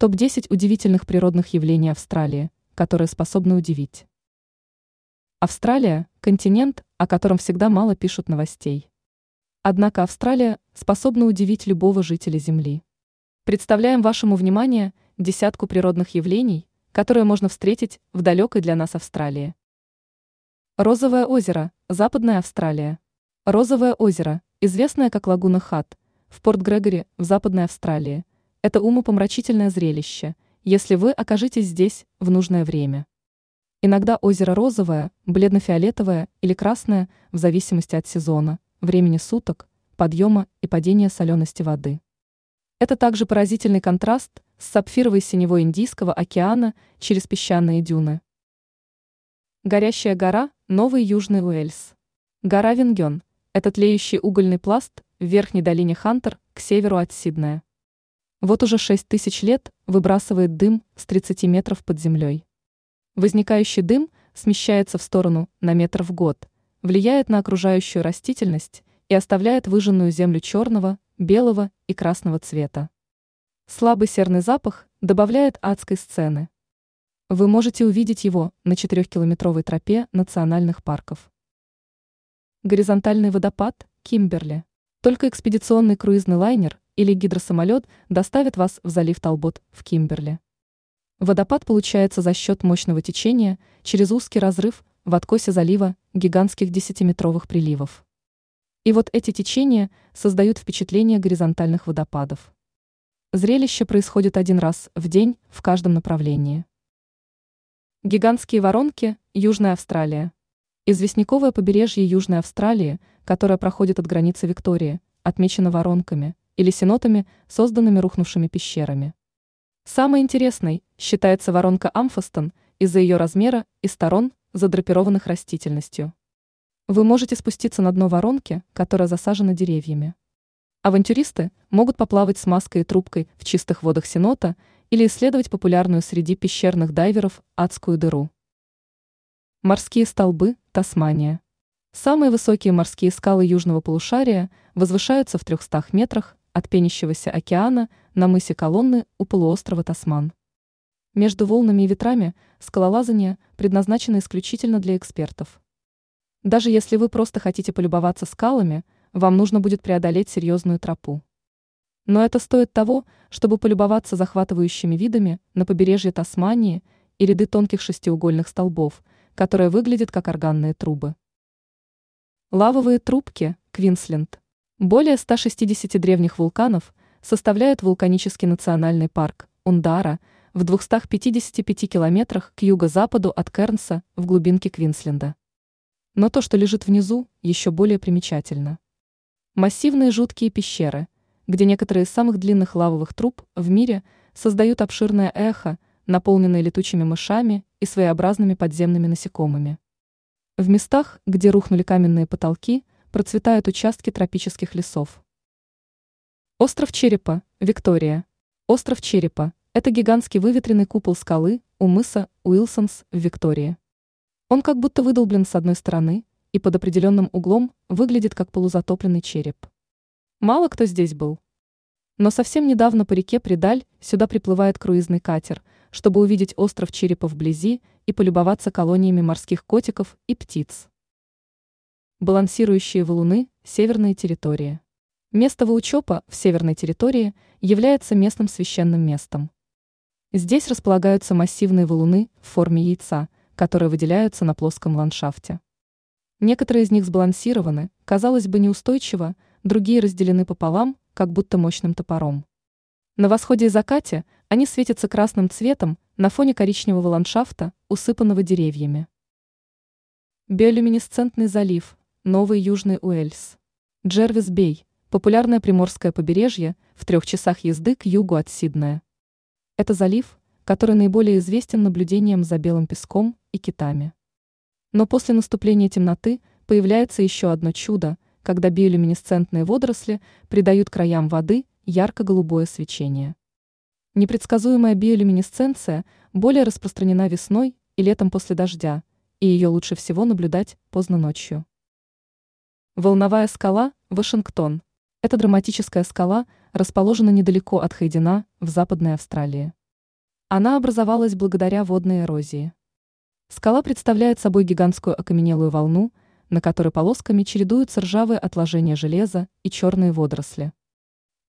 Топ-10 удивительных природных явлений Австралии, которые способны удивить. Австралия – континент, о котором всегда мало пишут новостей. Однако Австралия способна удивить любого жителя Земли. Представляем вашему вниманию десятку природных явлений, которые можно встретить в далекой для нас Австралии. Розовое озеро, Западная Австралия. Розовое озеро, известное как лагуна Хат, в Порт-Грегоре в Западной Австралии, это умопомрачительное зрелище, если вы окажетесь здесь в нужное время. Иногда озеро розовое, бледно-фиолетовое или красное, в зависимости от сезона, времени суток, подъема и падения солености воды. Это также поразительный контраст с сапфировой синевой Индийского океана через песчаные дюны. Горящая гора – Новый Южный Уэльс. Гора Винген – это тлеющий угольный пласт в верхней долине Хантер к северу от Сиднея. Вот уже 6 тысяч лет выбрасывает дым с 30 метров под землей. Возникающий дым смещается в сторону на метр в год, влияет на окружающую растительность и оставляет выжженную землю черного, белого и красного цвета. Слабый серный запах добавляет адской сцены. Вы можете увидеть его на 4-километровой тропе национальных парков. Горизонтальный водопад Кимберли. Только экспедиционный круизный лайнер или гидросамолет доставит вас в залив Талбот в Кимберли. Водопад получается за счет мощного течения через узкий разрыв в откосе залива гигантских десятиметровых приливов. И вот эти течения создают впечатление горизонтальных водопадов. Зрелище происходит один раз в день в каждом направлении. Гигантские воронки, Южная Австралия. Известняковое побережье Южной Австралии, которое проходит от границы Виктории, отмечено воронками, или сенотами, созданными рухнувшими пещерами. Самой интересной считается воронка Амфостон из-за ее размера и сторон, задрапированных растительностью. Вы можете спуститься на дно воронки, которая засажена деревьями. Авантюристы могут поплавать с маской и трубкой в чистых водах Сенота или исследовать популярную среди пещерных дайверов адскую дыру. Морские столбы, Тасмания. Самые высокие морские скалы южного полушария возвышаются в 300 метрах от пенящегося океана на мысе Колонны у полуострова Тасман. Между волнами и ветрами скалолазание предназначено исключительно для экспертов. Даже если вы просто хотите полюбоваться скалами, вам нужно будет преодолеть серьезную тропу. Но это стоит того, чтобы полюбоваться захватывающими видами на побережье Тасмании и ряды тонких шестиугольных столбов, которые выглядят как органные трубы. Лавовые трубки, Квинсленд. Более 160 древних вулканов составляют вулканический национальный парк Ундара в 255 километрах к юго-западу от Кернса в глубинке Квинсленда. Но то, что лежит внизу, еще более примечательно. Массивные жуткие пещеры, где некоторые из самых длинных лавовых труб в мире создают обширное эхо, наполненное летучими мышами и своеобразными подземными насекомыми. В местах, где рухнули каменные потолки, процветают участки тропических лесов. Остров Черепа, Виктория. Остров Черепа – это гигантский выветренный купол скалы у мыса Уилсонс в Виктории. Он как будто выдолблен с одной стороны и под определенным углом выглядит как полузатопленный череп. Мало кто здесь был. Но совсем недавно по реке Придаль сюда приплывает круизный катер, чтобы увидеть остров Черепа вблизи и полюбоваться колониями морских котиков и птиц. Балансирующие валуны – северные территории. Место Ваучопа в северной территории является местным священным местом. Здесь располагаются массивные валуны в форме яйца, которые выделяются на плоском ландшафте. Некоторые из них сбалансированы, казалось бы, неустойчиво, другие разделены пополам, как будто мощным топором. На восходе и закате они светятся красным цветом на фоне коричневого ландшафта, усыпанного деревьями. Биолюминесцентный залив – Новый Южный Уэльс. Джервис-Бей – популярное приморское побережье в трех часах езды к югу от Сиднея. Это залив, который наиболее известен наблюдением за белым песком и китами. Но после наступления темноты появляется еще одно чудо, когда биолюминесцентные водоросли придают краям воды ярко-голубое свечение. Непредсказуемая биолюминесценция более распространена весной и летом после дождя, и ее лучше всего наблюдать поздно ночью. Волновая скала, Вашингтон. Эта драматическая скала расположена недалеко от Хайдена в Западной Австралии. Она образовалась благодаря водной эрозии. Скала представляет собой гигантскую окаменелую волну, на которой полосками чередуются ржавые отложения железа и черные водоросли.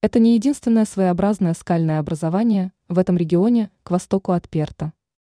Это не единственное своеобразное скальное образование в этом регионе к востоку от Перта.